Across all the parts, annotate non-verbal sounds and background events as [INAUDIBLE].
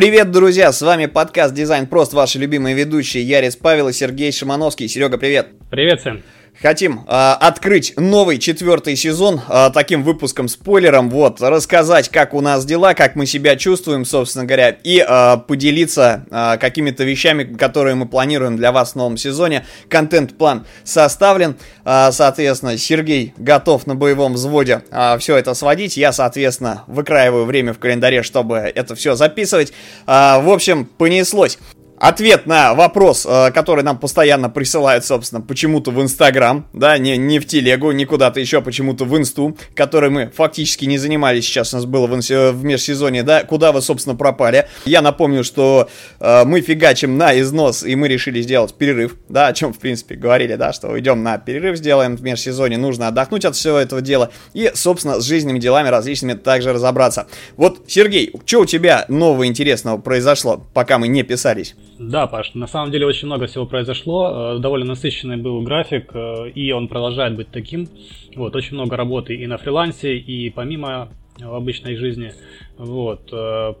Привет, друзья! С вами подкаст Дизайн Прост, ваши любимые ведущие Ярис Павел и Сергей Шимановский. Серега, привет! Привет всем! Хотим э, открыть новый четвертый сезон э, таким выпуском-спойлером, вот, рассказать, как у нас дела, как мы себя чувствуем, собственно говоря, и э, поделиться э, какими-то вещами, которые мы планируем для вас в новом сезоне. Контент-план составлен, э, соответственно, Сергей готов на боевом взводе э, все это сводить, я, соответственно, выкраиваю время в календаре, чтобы это все записывать. Э, в общем, понеслось ответ на вопрос, э, который нам постоянно присылают, собственно, почему-то в Инстаграм, да, не, не в Телегу, не куда-то еще, почему-то в Инсту, который мы фактически не занимались, сейчас у нас было в, в межсезонье, да, куда вы, собственно, пропали. Я напомню, что э, мы фигачим на износ, и мы решили сделать перерыв, да, о чем, в принципе, говорили, да, что идем на перерыв, сделаем в межсезонье, нужно отдохнуть от всего этого дела, и, собственно, с жизненными делами различными также разобраться. Вот, Сергей, что у тебя нового интересного произошло, пока мы не писались? Да, Паш, на самом деле очень много всего произошло. Э, довольно насыщенный был график, э, и он продолжает быть таким. Вот, очень много работы и на фрилансе, и помимо э, обычной жизни. Вот,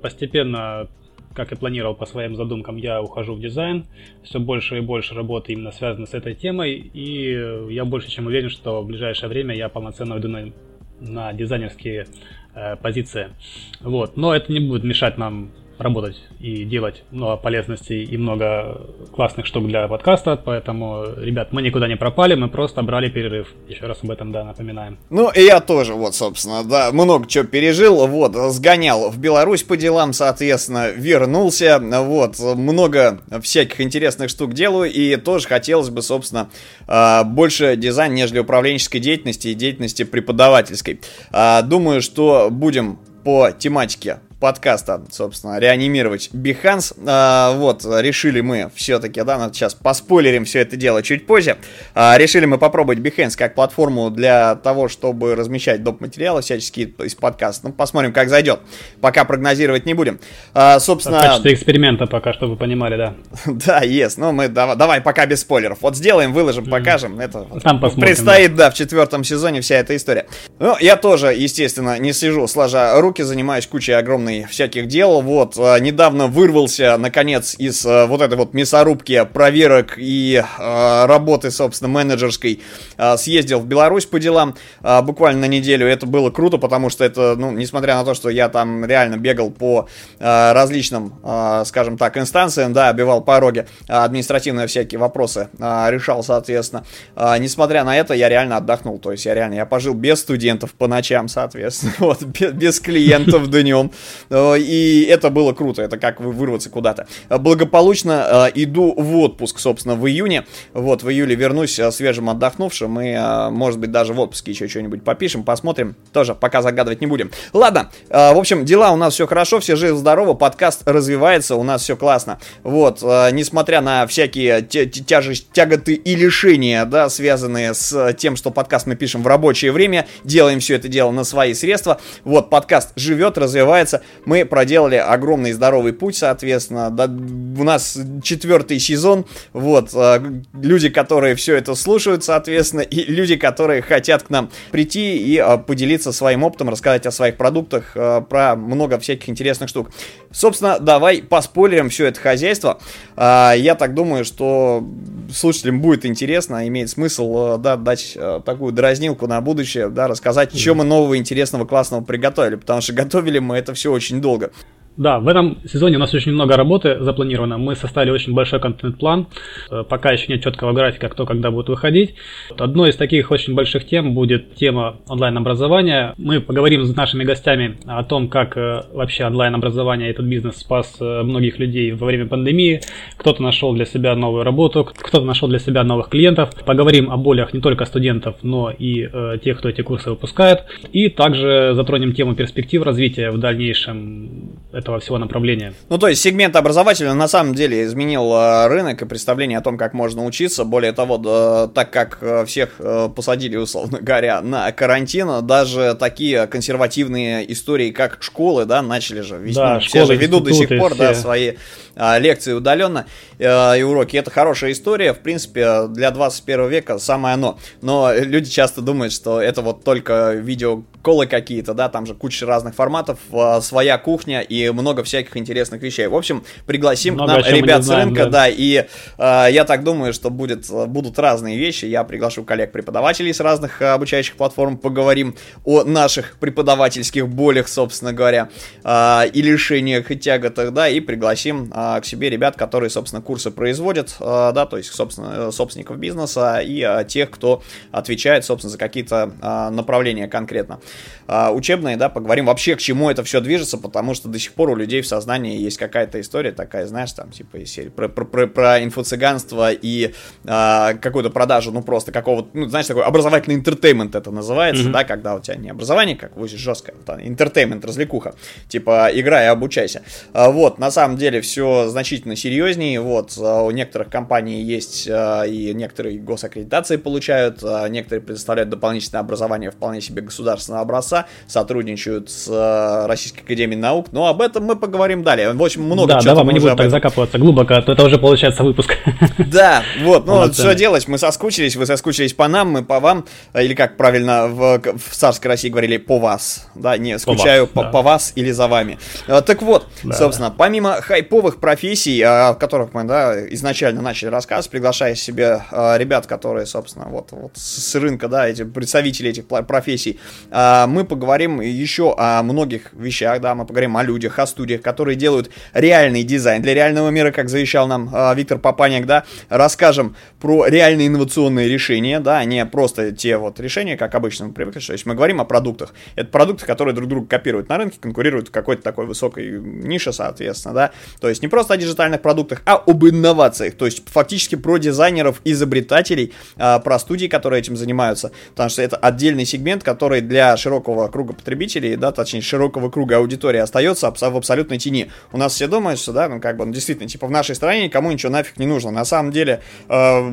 постепенно, как и планировал по своим задумкам, я ухожу в дизайн. Все больше и больше работы именно связано с этой темой, и я больше чем уверен, что в ближайшее время я полноценно уйду на, на дизайнерские позиции. Вот, но это не будет мешать нам работать и делать много полезностей и много классных штук для подкаста, поэтому, ребят, мы никуда не пропали, мы просто брали перерыв. Еще раз об этом, да, напоминаем. Ну, и я тоже, вот, собственно, да, много чего пережил, вот, сгонял в Беларусь по делам, соответственно, вернулся, вот, много всяких интересных штук делаю, и тоже хотелось бы, собственно, а, больше дизайн, нежели управленческой деятельности и деятельности преподавательской. А, думаю, что будем по тематике подкаста, собственно, реанимировать Behance. А, вот, решили мы все-таки, да, ну, сейчас поспойлерим все это дело чуть позже. А, решили мы попробовать Behance как платформу для того, чтобы размещать доп. материалы всяческие из подкаста. Ну, посмотрим, как зайдет. Пока прогнозировать не будем. А, собственно... В качестве эксперимента пока, чтобы вы понимали, да. [LAUGHS] да, есть. Ну, мы давай, давай пока без спойлеров. Вот сделаем, выложим, покажем. Это Там посмотрим, предстоит, да. да, в четвертом сезоне вся эта история. Ну, я тоже, естественно, не сижу сложа руки, занимаюсь кучей огромной огромный всяких дел. Вот, а, недавно вырвался, наконец, из а, вот этой вот мясорубки проверок и а, работы, собственно, менеджерской. Съездил в Беларусь по делам буквально на неделю. Это было круто, потому что это, ну, несмотря на то, что я там реально бегал по различным, скажем так, инстанциям, да, обивал пороги, административные всякие вопросы решал, соответственно. Несмотря на это, я реально отдохнул. То есть я реально, я пожил без студентов по ночам, соответственно, [LAUGHS] вот, без клиентов днем. Э, и это было круто, это как вырваться куда-то. Благополучно э, иду в отпуск, собственно, в июне. Вот, в июле вернусь э, свежим отдохнувшим и, может быть, даже в отпуске еще что-нибудь попишем, посмотрим. Тоже пока загадывать не будем. Ладно, в общем, дела у нас все хорошо, все живы-здоровы, подкаст развивается, у нас все классно. Вот, несмотря на всякие тяжесть, тяготы и лишения, да, связанные с тем, что подкаст мы пишем в рабочее время, делаем все это дело на свои средства. Вот, подкаст живет, развивается, мы проделали огромный здоровый путь, соответственно. Да, у нас четвертый сезон. Вот. Э, люди, которые все это слушают, соответственно, и люди, которые хотят к нам прийти и э, поделиться своим опытом, рассказать о своих продуктах, э, про много всяких интересных штук. Собственно, давай поспойлерим все это хозяйство. Я так думаю, что слушателям будет интересно, имеет смысл да, дать такую дразнилку на будущее, да, рассказать, что мы нового, интересного, классного приготовили, потому что готовили мы это все очень долго. Да, в этом сезоне у нас очень много работы запланировано. Мы составили очень большой контент-план. Э, пока еще нет четкого графика, кто когда будет выходить. Одной из таких очень больших тем будет тема онлайн-образования. Мы поговорим с нашими гостями о том, как э, вообще онлайн-образование, этот бизнес спас э, многих людей во время пандемии. Кто-то нашел для себя новую работу, кто-то нашел для себя новых клиентов. Поговорим о болях не только студентов, но и тех, кто эти курсы выпускает. И также затронем тему перспектив развития в дальнейшем этого всего направления. Ну, то есть сегмент образовательный на самом деле изменил э, рынок и представление о том, как можно учиться. Более того, да, так как э, всех э, посадили, условно [LAUGHS] говоря, на карантин, даже такие консервативные истории, как школы, да, начали же вести. Да, все же ведут до сих пор, все. да, свои а, лекции удаленно и уроки. Это хорошая история, в принципе, для 21 века самое оно. Но люди часто думают, что это вот только видео колы какие-то, да, там же куча разных форматов, э, своя кухня и много всяких интересных вещей. В общем, пригласим много к нам ребят знаем, с рынка, да, да и э, я так думаю, что будет, будут разные вещи. Я приглашу коллег-преподавателей с разных обучающих платформ, поговорим о наших преподавательских болях, собственно говоря, э, и лишениях и тяготах, да, и пригласим э, к себе ребят, которые, собственно, курсы производят, э, да, то есть, собственно, собственников бизнеса и э, тех, кто отвечает, собственно, за какие-то э, направления конкретно э, учебные, да, поговорим вообще, к чему это все движется, потому что до сих пор у людей в сознании есть какая-то история такая, знаешь, там, типа, из серии про, про, про, про инфо-цыганство и э, какую-то продажу, ну, просто какого-то, ну, знаешь, такой образовательный entertainment это называется, mm-hmm. да, когда у тебя не образование, как вот жесткое, а entertainment, развлекуха, типа, играй и обучайся. А, вот, на самом деле все значительно серьезнее, вот, у некоторых компаний есть и некоторые госаккредитации получают, некоторые предоставляют дополнительное образование вполне себе государственного образца, сотрудничают с э, Российской Академией Наук, но об этом мы поговорим далее. В общем, много да, чего. Да, мы не будем так закапываться глубоко, а то это уже получается выпуск. [LAUGHS] Да, вот, ну что делать, мы соскучились, вы соскучились по нам, мы по вам, или как правильно в, в царской России говорили, по вас, да, не, скучаю по, вас, по, вас или за вами. А, так вот, собственно, помимо хайповых профессий, о которых мы, да, изначально начали рассказ, приглашая себе ребят, которые, собственно, вот, вот с рынка, да, эти представители этих профессий, а, мы поговорим еще о многих вещах, да, мы поговорим о людях, о студиях, которые делают реальный дизайн для реального мира, как завещал нам а, Виктор Папаняк, да, расскажем про реальные инновационные решения, да, а не просто те вот решения, как обычно мы привыкли, то есть. Мы говорим о продуктах. Это продукты, которые друг друга копируют на рынке, конкурируют в какой-то такой высокой нише, соответственно, да, то есть не просто о диджитальных продуктах, а об инновациях, то есть фактически про дизайнеров, изобретателей, про студии, которые этим занимаются, потому что это отдельный сегмент, который для широкого круга потребителей, да, точнее, широкого круга аудитории остается в абсолютной тени. У нас все думают, что, да, ну, как бы, ну, действительно, типа, в нашей стране никому ничего нафиг не нужно. На самом деле, э,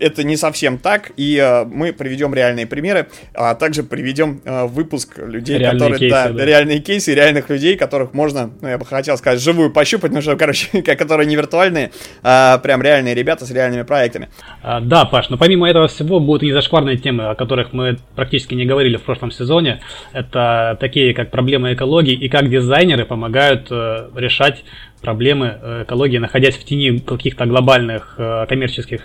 это не совсем так, и э, мы приведем реальные примеры, а также приведем э, выпуск людей, реальные которые, кейсы, да, да, реальные кейсы, реальных людей, которых можно, ну, я бы хотел сказать, живую пощупать, но что, короче, [LAUGHS] которые не виртуальные, а прям реальные ребята с реальными проектами. А, да, Паш, но помимо этого всего будут и зашкварные темы, о которых мы практически не говорили в прошлом сезоне. Это такие, как проблемы экологии и как дизайнеры помогают э, решать проблемы э, экологии, находясь в тени каких-то глобальных э, коммерческих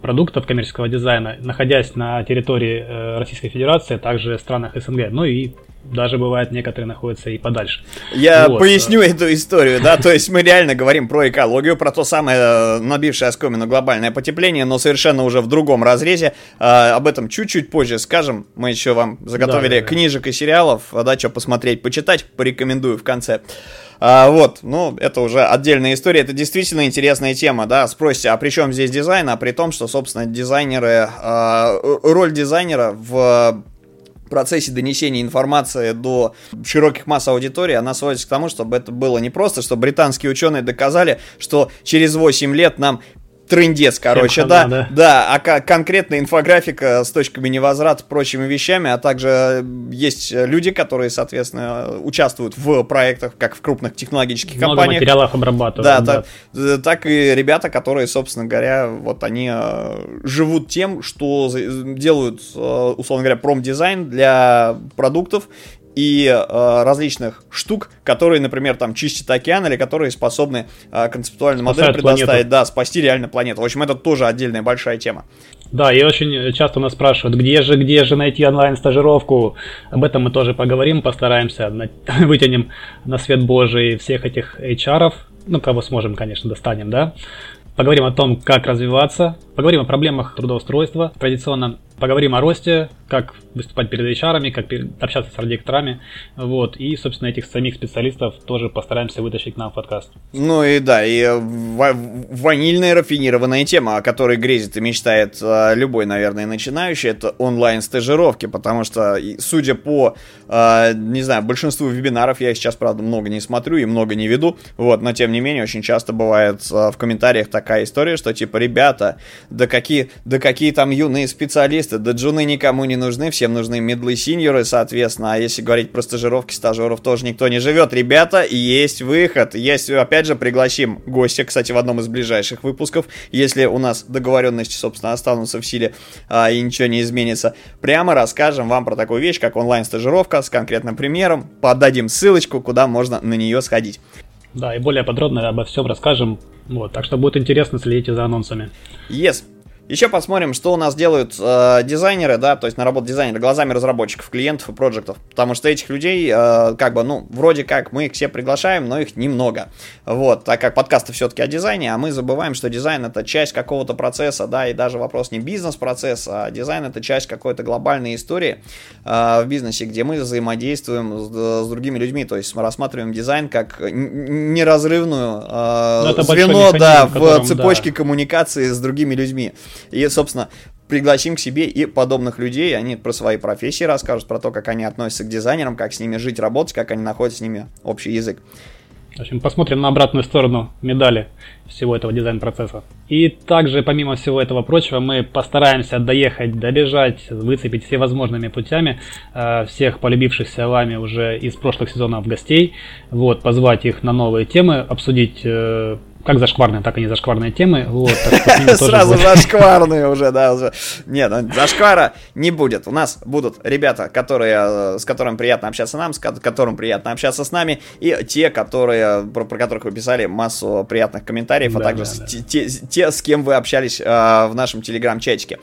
продуктов коммерческого дизайна, находясь на территории э, Российской Федерации, а также в странах СНГ, ну и даже бывает некоторые находятся и подальше. Я вот. поясню эту историю, да, то есть мы реально говорим про экологию, про то самое набившее оскомину глобальное потепление, но совершенно уже в другом разрезе. Об этом чуть-чуть позже скажем. Мы еще вам заготовили да, да, книжек и сериалов, да, что посмотреть, почитать, порекомендую в конце. А, вот, ну, это уже отдельная история, это действительно интересная тема, да, спросите, а при чем здесь дизайн, а при том, что, собственно, дизайнеры, а, роль дизайнера в процессе донесения информации до широких масс аудитории, она сводится к тому, чтобы это было не просто, что британские ученые доказали, что через 8 лет нам трендец, короче, да, да, да, а конкретно инфографика с точками невозврата, прочими вещами, а также есть люди, которые, соответственно, участвуют в проектах, как в крупных технологических Много компаниях. материалов обрабатывают. Да, да. Так, так и ребята, которые, собственно говоря, вот они э, живут тем, что делают, э, условно говоря, промдизайн для продуктов и э, различных штук, которые, например, там чистят океан или которые способны э, концептуальную модель предоставить, планету. да, спасти реально планету. В общем, это тоже отдельная большая тема. Да, и очень часто нас спрашивают, где же, где же найти онлайн-стажировку. Об этом мы тоже поговорим, постараемся, на, [LAUGHS] вытянем на свет Божий всех этих HR, ну, кого сможем, конечно, достанем, да. Поговорим о том, как развиваться, поговорим о проблемах трудоустройства. Традиционно поговорим о росте, как выступать перед HR, как общаться с архитекторами, вот, и, собственно, этих самих специалистов тоже постараемся вытащить к нам в подкаст. Ну и да, и ванильная рафинированная тема, о которой грезит и мечтает а, любой, наверное, начинающий, это онлайн-стажировки, потому что, судя по, а, не знаю, большинству вебинаров, я сейчас, правда, много не смотрю и много не веду, вот, но, тем не менее, очень часто бывает в комментариях такая история, что, типа, ребята, да какие, да какие там юные специалисты, специалисты. Да джуны никому не нужны, всем нужны медлы синьоры, соответственно. А если говорить про стажировки, стажеров тоже никто не живет. Ребята, есть выход. Есть, опять же, пригласим гостя, кстати, в одном из ближайших выпусков, если у нас договоренности, собственно, останутся в силе а, и ничего не изменится. Прямо расскажем вам про такую вещь, как онлайн-стажировка с конкретным примером. Подадим ссылочку, куда можно на нее сходить. Да, и более подробно обо всем расскажем. Вот, так что будет интересно, следите за анонсами. Yes. Еще посмотрим, что у нас делают э, дизайнеры, да, то есть на работу дизайнера глазами разработчиков, клиентов и проектов. Потому что этих людей, э, как бы, ну, вроде как мы их все приглашаем, но их немного. Вот, так как подкасты все-таки о дизайне, а мы забываем, что дизайн это часть какого-то процесса, да, и даже вопрос не бизнес-процесса, а дизайн это часть какой-то глобальной истории э, в бизнесе, где мы взаимодействуем с, с другими людьми, то есть мы рассматриваем дизайн как неразрывную э, звено, да, в, цепочке да. коммуникации с другими людьми. И, собственно, пригласим к себе и подобных людей, они про свои профессии расскажут, про то, как они относятся к дизайнерам, как с ними жить, работать, как они находят с ними общий язык. В общем, посмотрим на обратную сторону медали всего этого дизайн-процесса. И также, помимо всего этого прочего, мы постараемся доехать, добежать, выцепить все возможными путями э, всех полюбившихся вами уже из прошлых сезонов гостей, вот, позвать их на новые темы, обсудить э, как зашкварные, так и не зашкварные темы. Вот, [LAUGHS] Сразу зашкварные уже, да. Уже. Нет, ну, зашквара не будет. У нас будут ребята, которые, э, с которыми приятно общаться нам, с которым приятно общаться с нами, и те, которые, про, про которых вы писали массу приятных комментариев, а да, а также да, да. Те, те, с кем вы общались э, в нашем телеграм-чатике.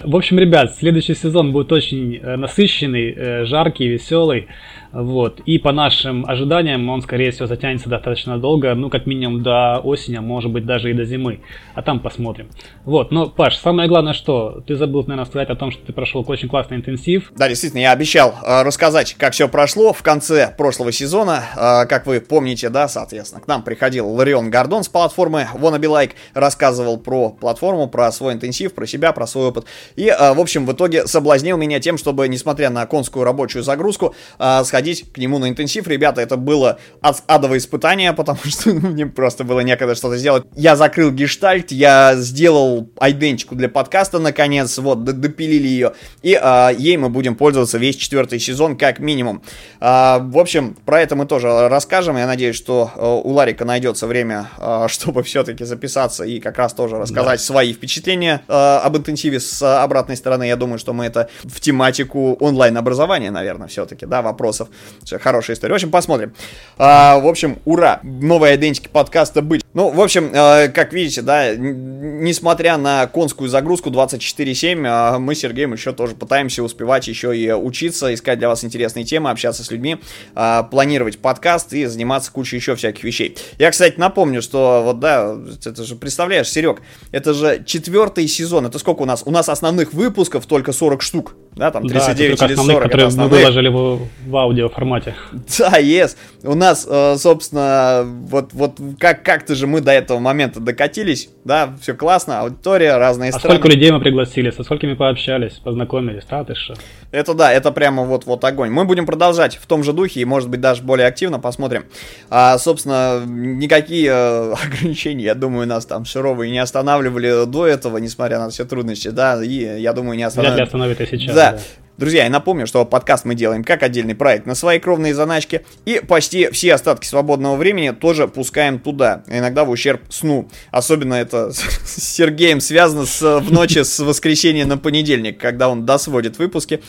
В общем, ребят, следующий сезон будет очень э, насыщенный, э, жаркий, веселый. Вот. И по нашим ожиданиям он, скорее всего, затянется достаточно долго, ну, как минимум до осени, а может быть, даже и до зимы. А там посмотрим. Вот. Но, Паш, самое главное, что ты забыл, наверное, сказать о том, что ты прошел очень классный интенсив. Да, действительно, я обещал э, рассказать, как все прошло в конце прошлого сезона. Э, как вы помните, да, соответственно, к нам приходил Ларион Гордон с платформы Wanna Be Like, рассказывал про платформу, про свой интенсив, про себя, про свой опыт. И, э, в общем, в итоге соблазнил меня тем, чтобы, несмотря на конскую рабочую загрузку, э, сходить к нему на интенсив. Ребята, это было ад адовое испытание, [LAUGHS] потому что ну, мне просто было некогда что-то сделать. Я закрыл гештальт, я сделал айденчику для подкаста, наконец, вот, допилили ее. И а, ей мы будем пользоваться весь четвертый сезон, как минимум. А, в общем, про это мы тоже расскажем. Я надеюсь, что а, у Ларика найдется время, [LAUGHS] чтобы все-таки записаться и как раз тоже рассказать да. свои впечатления об интенсиве с обратной стороны. Я думаю, что мы это в тематику онлайн-образования, наверное, все-таки, да, вопросов все, хорошая история. В общем, посмотрим. А, в общем, ура! Новая идентики подкаста быть. Ну, в общем, э, как видите, да, несмотря на конскую загрузку 24-7, э, а, мы с Сергеем еще тоже пытаемся успевать еще и учиться, искать для вас интересные темы, общаться с людьми, э, планировать подкаст и заниматься кучей еще всяких вещей. Я, кстати, напомню, что вот, да, это же, представляешь, Серег, это же четвертый сезон, это сколько у нас? У нас основных выпусков только 40 штук, да, там 39 да, или 40 которые мы выложили в, в аудиоформате. Да, yes. У нас, э, собственно, вот, вот как, как-то же мы до этого момента докатились, да, все классно, аудитория, разные а страны. сколько людей мы пригласили, со сколькими пообщались, познакомились, да, ты что? Это да, это прямо вот, вот огонь. Мы будем продолжать в том же духе и, может быть, даже более активно посмотрим. А, собственно, никакие э, [LAUGHS] ограничения, я думаю, нас там суровые не останавливали до этого, несмотря на все трудности, да, и я думаю, не останавливают. Вряд ли остановят и сейчас. Да, да. Друзья, я напомню, что подкаст мы делаем как отдельный проект на свои кровные заначки, и почти все остатки свободного времени тоже пускаем туда, иногда в ущерб сну. Особенно это [LAUGHS] с Сергеем связано с, в ночи с воскресенья на понедельник, когда он досводит выпуски.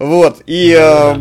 Вот, и... Э,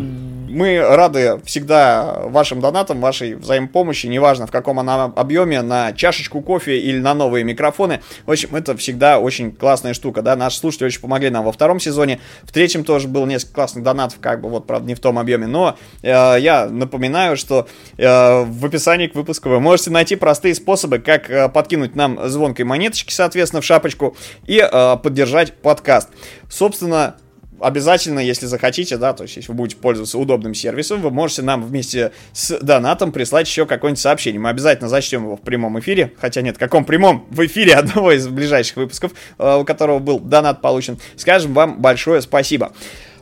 мы рады всегда вашим донатам, вашей взаимопомощи, неважно в каком она объеме, на чашечку кофе или на новые микрофоны. В общем, это всегда очень классная штука, да, наши слушатели очень помогли нам во втором сезоне, в третьем тоже было несколько классных донатов, как бы, вот, правда, не в том объеме, но э, я напоминаю, что э, в описании к выпуску вы можете найти простые способы, как э, подкинуть нам звонкой монеточки, соответственно, в шапочку и э, поддержать подкаст. Собственно, обязательно, если захотите, да, то есть если вы будете пользоваться удобным сервисом, вы можете нам вместе с донатом прислать еще какое-нибудь сообщение. Мы обязательно зачтем его в прямом эфире, хотя нет, в каком прямом? В эфире одного из ближайших выпусков, э, у которого был донат получен. Скажем вам большое спасибо.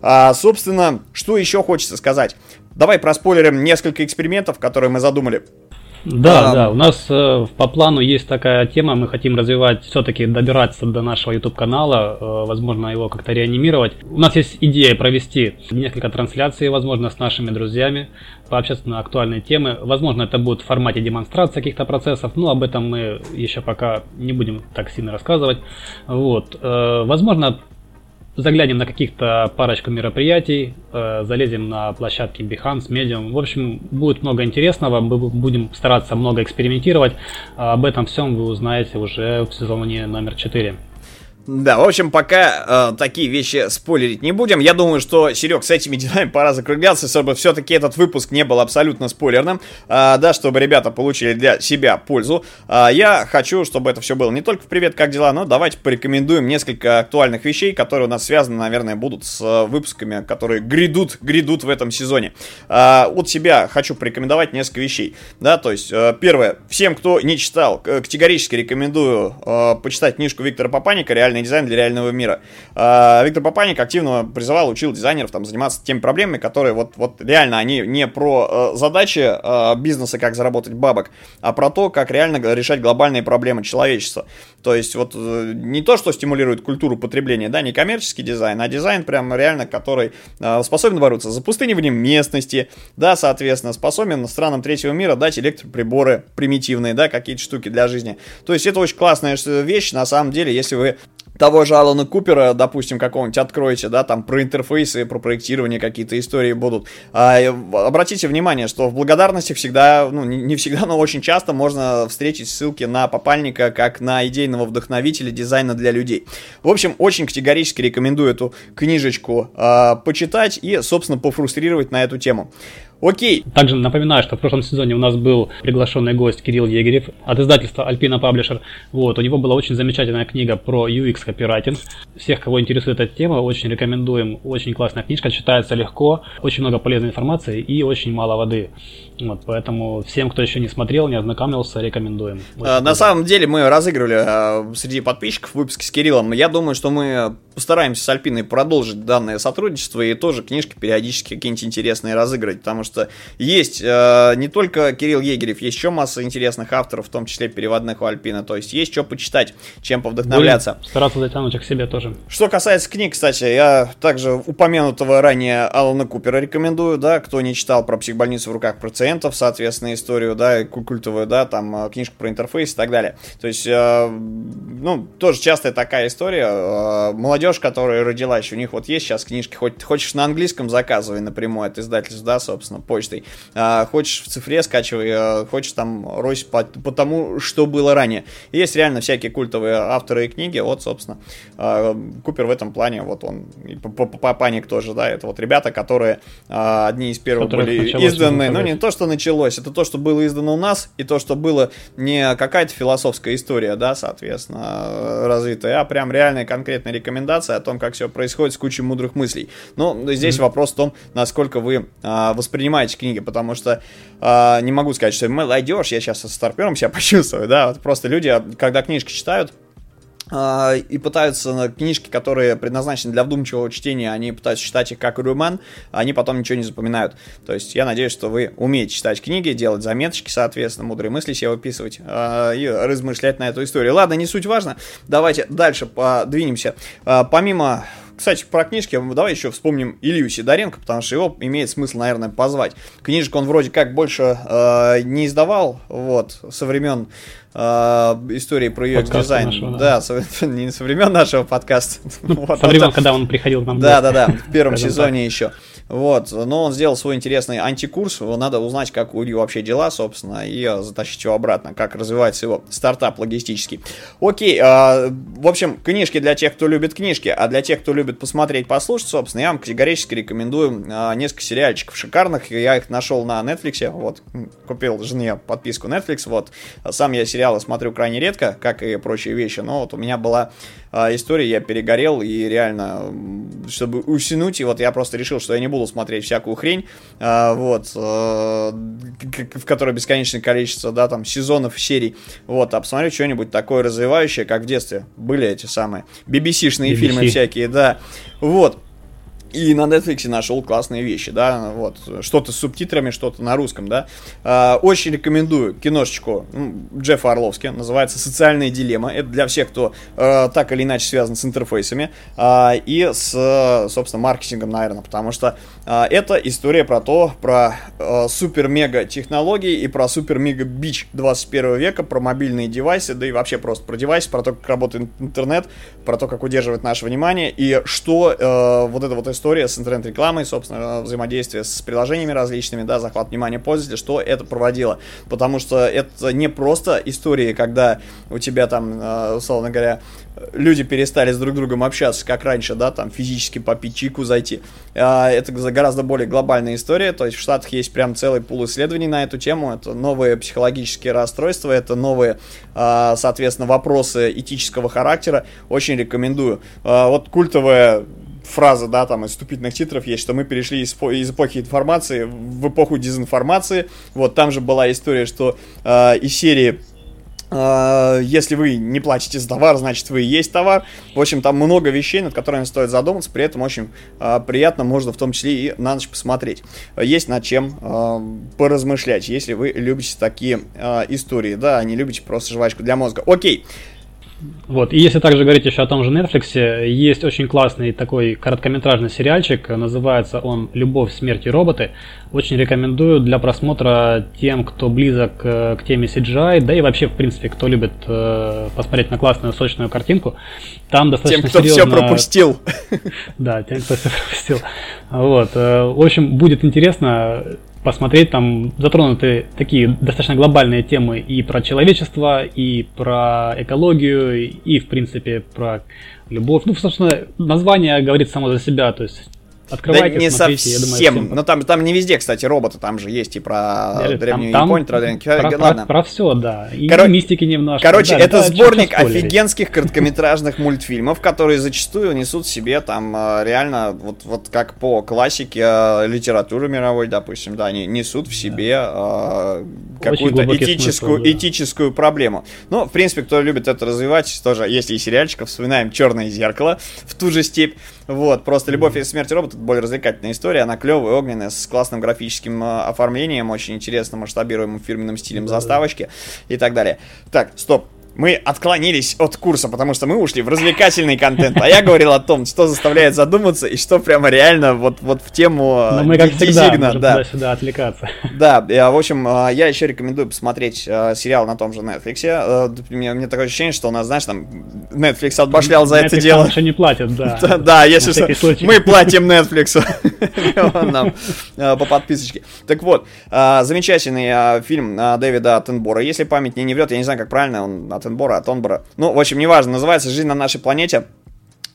А, собственно, что еще хочется сказать? Давай проспойлерим несколько экспериментов, которые мы задумали Да, а, да, у нас э, по плану есть такая тема, мы хотим развивать, все-таки добираться до нашего YouTube-канала, э, возможно, его как-то реанимировать. У нас есть идея провести несколько трансляций, возможно, с нашими друзьями, пообщаться на актуальные темы. Возможно, это будет в формате демонстрации каких-то процессов, но об этом мы еще пока не будем так сильно рассказывать. Вот. Э, возможно, заглянем на каких-то парочку мероприятий, э, залезем на площадки Behance, Medium. В общем, будет много интересного, мы будем стараться много экспериментировать. Об этом всем вы узнаете уже в сезоне номер 4. Да, в общем, пока э, такие вещи спойлерить не будем. Я думаю, что, Серег, с этими делами пора закругляться, чтобы все-таки этот выпуск не был абсолютно спойлерным. Э, да, чтобы ребята получили для себя пользу. Э, я хочу, чтобы это все было не только в «Привет, как дела?», но давайте порекомендуем несколько актуальных вещей, которые у нас связаны, наверное, будут с э, выпусками, которые грядут, грядут в этом сезоне. Э, от себя хочу порекомендовать несколько вещей. Да, то есть, э, первое, всем, кто не читал, категорически рекомендую э, почитать книжку Виктора Папанека «Реально реальный дизайн для реального мира. А, Виктор Папанек активно призывал, учил дизайнеров там заниматься теми проблемами, которые вот, вот реально они не про э, задачи э, бизнеса, как заработать бабок, а про то, как реально решать глобальные проблемы человечества. То есть вот э, не то, что стимулирует культуру потребления, да, не коммерческий дизайн, а дизайн прям реально, который способен бороться за пустыниванием местности, да, соответственно, способен странам третьего мира дать электроприборы примитивные, да, какие-то штуки для жизни. То есть это очень классная вещь, на самом деле, если вы того же Алана Купера, допустим, какого-нибудь откроете, да, там про интерфейсы, про проектирование какие-то истории будут. А, обратите внимание, что в благодарности всегда, ну, не всегда, но очень часто можно встретить ссылки на попальника как на идейного вдохновителя дизайна для людей. В общем, очень категорически рекомендую эту книжечку а, почитать и, собственно, пофрустрировать на эту тему. Окей. Также напоминаю, что в прошлом сезоне у нас был приглашенный гость Кирилл Егерев от издательства Alpina Publisher. Вот, у него была очень замечательная книга про UX копирайтинг. Всех, кого интересует эта тема, очень рекомендуем. Очень классная книжка, читается легко, очень много полезной информации и очень мало воды. Вот, поэтому всем, кто еще не смотрел, не ознакомился, рекомендуем. А, на самом деле мы разыгрывали а, среди подписчиков выпуски с Кириллом. Я думаю, что мы постараемся с Альпиной продолжить данное сотрудничество и тоже книжки периодически какие-нибудь интересные разыграть, потому что есть э, не только Кирилл Егерев, есть еще масса интересных авторов, в том числе переводных у Альпина, то есть есть что почитать, чем повдохновляться. Будем стараться затянуть их к себе тоже. Что касается книг, кстати, я также упомянутого ранее Алана Купера рекомендую, да, кто не читал про психбольницу в руках пациентов, соответственно, историю, да, культовую, да, там э, книжку про интерфейс и так далее. То есть, э, ну, тоже частая такая история, э, молодежь которая родилась, у них вот есть сейчас книжки, хоть хочешь на английском заказывай напрямую от издательства, да, собственно, почтой, хочешь в цифре скачивай, хочешь там рось по, по тому, что было ранее. Есть реально всякие культовые авторы и книги, вот, собственно, Купер в этом плане, вот он, и Папаник тоже, да, это вот ребята, которые одни из первых были изданы, ну не то, что началось, это то, что было издано у нас, и то, что было не какая-то философская история, да, соответственно, развитая, а прям реальная конкретная рекомендация о том, как все происходит с кучей мудрых мыслей. Но здесь mm-hmm. вопрос в том, насколько вы а, воспринимаете книги, потому что а, не могу сказать, что молодежь, я сейчас со старпером себя почувствую, да, вот просто люди, когда книжки читают, а, и пытаются книжки, которые предназначены для вдумчивого чтения, они пытаются читать их как роман, а они потом ничего не запоминают. То есть я надеюсь, что вы умеете читать книги, делать заметочки, соответственно, мудрые мысли себе выписывать э, и размышлять на эту историю. Ладно, не суть важно. Давайте дальше подвинемся. Помимо кстати, про книжки давай еще вспомним Илью Сидоренко, потому что его имеет смысл, наверное, позвать. Книжек он вроде как больше э, не издавал, вот, со времен истории про UX-дизайн. Да, со, [LAUGHS] не со времен нашего подкаста. [LAUGHS] Ну, вот, со времен, когда он приходил к нам. Да, да, да, в [LAUGHS] первом сезоне еще. Вот, но он сделал свой интересный антикурс, надо узнать, как у Ильи вообще дела, собственно, и затащить его обратно, как развивается его стартап логистический. Окей, э, в общем, книжки для тех, кто любит книжки, а для тех, кто любит посмотреть, послушать, собственно, я вам категорически рекомендую э, несколько сериальчиков шикарных, я их нашел на Netflix, вот, купил жене подписку Netflix, вот, сам я сериалы смотрю крайне редко, как и прочие вещи, но вот у меня была э, история, я перегорел, и реально, чтобы усинуть, и вот я просто решил, что я не буду смотреть всякую хрень, а, вот, а, в которой бесконечное количество, да, там, сезонов, серий, вот, а посмотреть что-нибудь такое развивающее, как в детстве были эти самые. BBC-шные BBC. фильмы всякие, да, вот, и на Netflix нашел классные вещи, да, вот, что-то с субтитрами, что-то на русском, да. Э, очень рекомендую киношечку Джеффа Орловски, называется «Социальная дилемма». Это для всех, кто э, так или иначе связан с интерфейсами э, и с, собственно, маркетингом, наверное, потому что э, это история про то, про э, супер-мега технологии и про супер-мега бич 21 века, про мобильные девайсы, да и вообще просто про девайсы, про то, как работает интернет, про то, как удерживать наше внимание и что э, вот эта вот история история с интернет-рекламой, собственно, взаимодействие с приложениями различными, да, захват внимания пользователя, что это проводило. Потому что это не просто истории, когда у тебя там, э, условно говоря, люди перестали с друг другом общаться, как раньше, да, там физически попить чайку зайти. А, это гораздо более глобальная история, то есть в Штатах есть прям целый пул исследований на эту тему, это новые психологические расстройства, это новые, а, соответственно, вопросы этического характера, очень рекомендую. А, вот культовая фраза, да, там из вступительных титров есть, что мы перешли из, из эпохи информации в эпоху дезинформации. Вот там же была история, что э, из серии э, если вы не платите за товар, значит вы и есть товар. В общем, там много вещей, над которыми стоит задуматься, при этом очень э, приятно, можно в том числе и на ночь посмотреть. Есть над чем э, поразмышлять, если вы любите такие истории, да, не любите просто жвачку для мозга. Окей. Вот. И если также говорить еще о том же Netflix, есть очень классный такой короткометражный сериальчик, называется он «Любовь, смерть и роботы». Очень рекомендую для просмотра тем, кто близок э, к теме CGI, да и вообще, в принципе, кто любит э, посмотреть на классную сочную картинку. Там достаточно Тем, кто серьезно... все пропустил. [LAUGHS] Да, тем, кто все пропустил. Вот. Э, в общем, будет интересно посмотреть, там затронуты такие достаточно глобальные темы и про человечество, и про экологию, и, в принципе, про любовь. Ну, собственно, название говорит само за себя, то есть Открывайте, да не смотрите, совсем. я думаю, всем. Но там, там не везде, кстати, роботы, там же есть и про Нет, древнюю там, Японию, про, древнюю... про, Ладно. Про, про все, да. И Коро... мистики немножко. Короче, да, это да, сборник офигенских [LAUGHS] короткометражных мультфильмов, которые зачастую несут в себе там э, реально, вот, вот как по классике э, литературы мировой, допустим, да, они несут в себе э, какую-то этическую, смысл, да. этическую проблему. Ну, в принципе, кто любит это развивать, тоже, если и сериальчиков, вспоминаем «Черное зеркало» в ту же степь. Вот, просто «Любовь и смерть робота» — более развлекательная история, она клевая, огненная, с классным графическим э, оформлением, очень интересно масштабируемым фирменным стилем заставочки и так далее. Так, стоп, мы отклонились от курса, потому что мы ушли в развлекательный контент. А я говорил о том, что заставляет задуматься и что прямо реально вот, вот в тему Но мы, как всегда, можем да. сюда отвлекаться. Да, в общем, а, я еще рекомендую посмотреть а, сериал на том же Netflix. А, мне, мне такое ощущение, что у нас, знаешь, там Netflix отбашлял за Netflix это дело. Netflix не платят, да. [LAUGHS] Да, если что, мы платим Netflix [LAUGHS] нам по подписочке. Так вот, замечательный фильм Дэвида Аттенбора. Если память мне не врет, я не знаю, как правильно он от Атенбора, Атонбора. Ну, в общем, неважно, называется «Жизнь на нашей планете».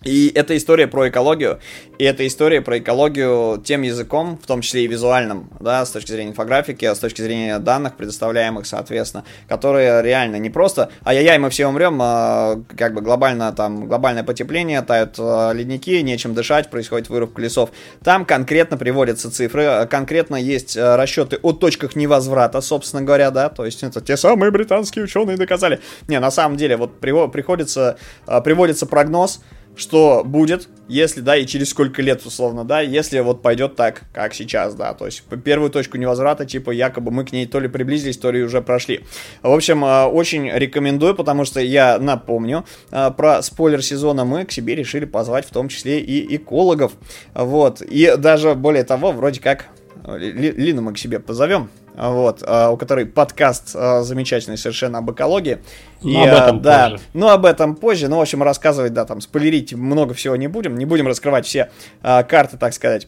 И это история про экологию, и это история про экологию тем языком, в том числе и визуальным, да, с точки зрения инфографики, с точки зрения данных, предоставляемых, соответственно, которые реально не просто «ай-яй-яй, мы все умрем», а, как бы глобально там, глобальное потепление, тают а, ледники, нечем дышать, происходит вырубка лесов. Там конкретно приводятся цифры, конкретно есть а, расчеты о точках невозврата, собственно говоря, да, то есть это те самые британские ученые доказали. Не, на самом деле, вот приходится, приводится прогноз, что будет, если, да, и через сколько лет, условно, да, если вот пойдет так, как сейчас, да, то есть первую точку невозврата, типа, якобы мы к ней то ли приблизились, то ли уже прошли. В общем, э, очень рекомендую, потому что я напомню, э, про спойлер сезона мы к себе решили позвать в том числе и экологов, вот, и даже более того, вроде как Лину мы к себе позовем, вот, у которой подкаст замечательный совершенно об экологии. Ну, и, об этом да, позже. Ну, об этом позже. Ну, в общем, рассказывать, да, там, спойлерить много всего не будем. Не будем раскрывать все а, карты, так сказать.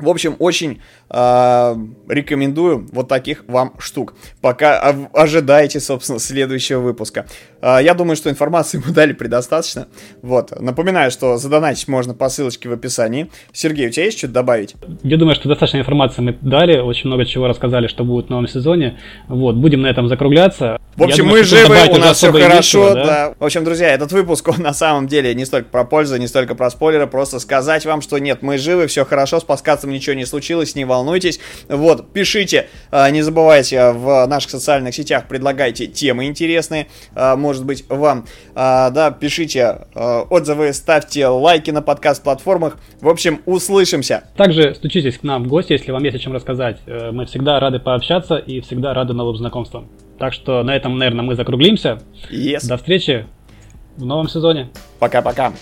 В общем, очень э, рекомендую вот таких вам штук. Пока ожидаете, собственно, следующего выпуска. Э, я думаю, что информации [LAUGHS] мы дали предостаточно. Вот. Напоминаю, что задонатить можно по ссылочке в описании. Сергей, у тебя есть что-то добавить? Я думаю, что достаточно информации мы дали. Очень много чего рассказали, что будет в новом сезоне. Вот. Будем на этом закругляться. В общем, думаю, мы живы, у нас все хорошо. Да? да. В общем, друзья, этот выпуск, он на самом деле не столько про пользу, не столько про спойлеры. Просто сказать вам, что нет, мы живы, все хорошо, с подкастом этом ничего не случилось, не волнуйтесь. Вот, пишите, а, не забывайте в наших социальных сетях, предлагайте темы интересные, а, может быть, вам. Да, пишите отзывы, ставьте лайки на подкаст-платформах. В общем, услышимся. Также стучитесь к нам в гости, если вам есть о чем рассказать. Э, мы всегда рады пообщаться и всегда рады новым знакомствам. Так что на этом, наверное, мы закруглимся. Yes. До встречи в новом сезоне. Пока-пока.